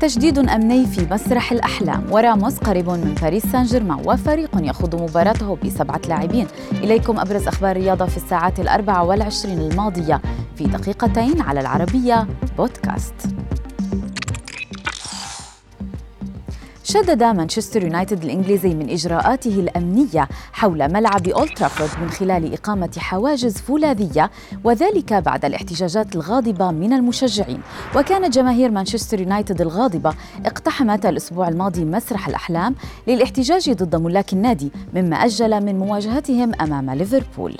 تجديد أمني في مسرح الأحلام. وراموس قريب من باريس سان جيرمان وفريق يخوض مباراته بسبعة لاعبين. إليكم أبرز أخبار الرياضة في الساعات الأربع والعشرين الماضية في دقيقتين على العربية بودكاست. شدد مانشستر يونايتد الإنجليزي من إجراءاته الأمنية حول ملعب أولد ترافورد من خلال إقامة حواجز فولاذية وذلك بعد الاحتجاجات الغاضبة من المشجعين. وكانت جماهير مانشستر يونايتد الغاضبة اقتحمت الأسبوع الماضي مسرح الأحلام للاحتجاج ضد ملاك النادي مما أجل من مواجهتهم أمام ليفربول.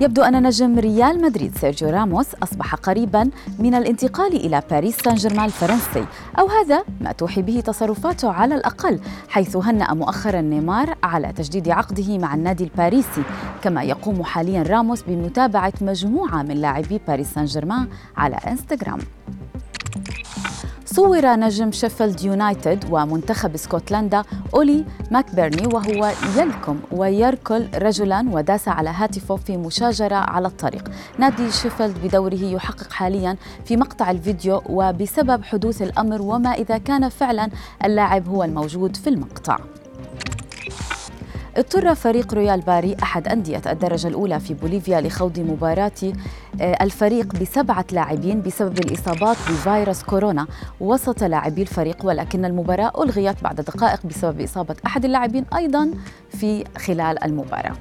يبدو أن نجم ريال مدريد سيرجيو راموس أصبح قريبا من الانتقال إلى باريس سان جيرمان الفرنسي. أو هذا ما توحي به تصرفاته على الأقل حيث هنأ مؤخرا نيمار على تجديد عقده مع النادي الباريسي. كما يقوم حاليا راموس بمتابعة مجموعة من لاعبي باريس سان جيرمان على إنستغرام. صور نجم شيفيلد يونايتد ومنتخب اسكتلندا أولي ماكبرني وهو يلكم ويركل رجلا وداس على هاتفه في مشاجرة على الطريق. نادي شيفيلد بدوره يحقق حاليا في مقطع الفيديو وبسبب حدوث الأمر وما إذا كان فعلا اللاعب هو الموجود في المقطع. اضطر فريق رويال باري أحد أندية الدرجة الأولى في بوليفيا لخوض مباراة الفريق بسبعة لاعبين بسبب الإصابات بفيروس كورونا. وسط لاعبي الفريق ولكن المباراة ألغيت بعد دقائق بسبب إصابة أحد اللاعبين أيضا في خلال المباراة.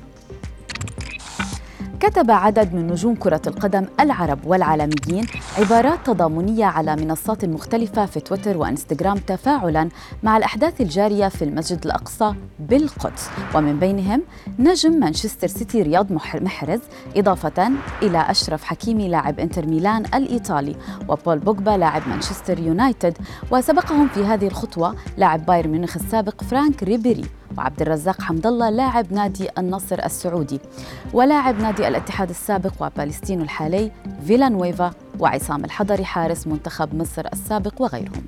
كتب عدد من نجوم كرة القدم العرب والعالميين عبارات تضامنية على منصات مختلفة في تويتر وإنستغرام تفاعلا مع الأحداث الجارية في المسجد الأقصى بالقدس. ومن بينهم نجم مانشستر سيتي رياض محرز إضافة إلى أشرف حكيمي لاعب إنتر ميلان الإيطالي وبول بوجبا لاعب مانشستر يونايتد. وسبقهم في هذه الخطوة لاعب بايرن ميونخ السابق فرانك ريبيري. وعبد الرزاق حمد الله لاعب نادي النصر السعودي ولاعب نادي الاتحاد السابق وبالستينو الحالي فيلا نويفا وعصام الحضري حارس منتخب مصر السابق وغيرهم.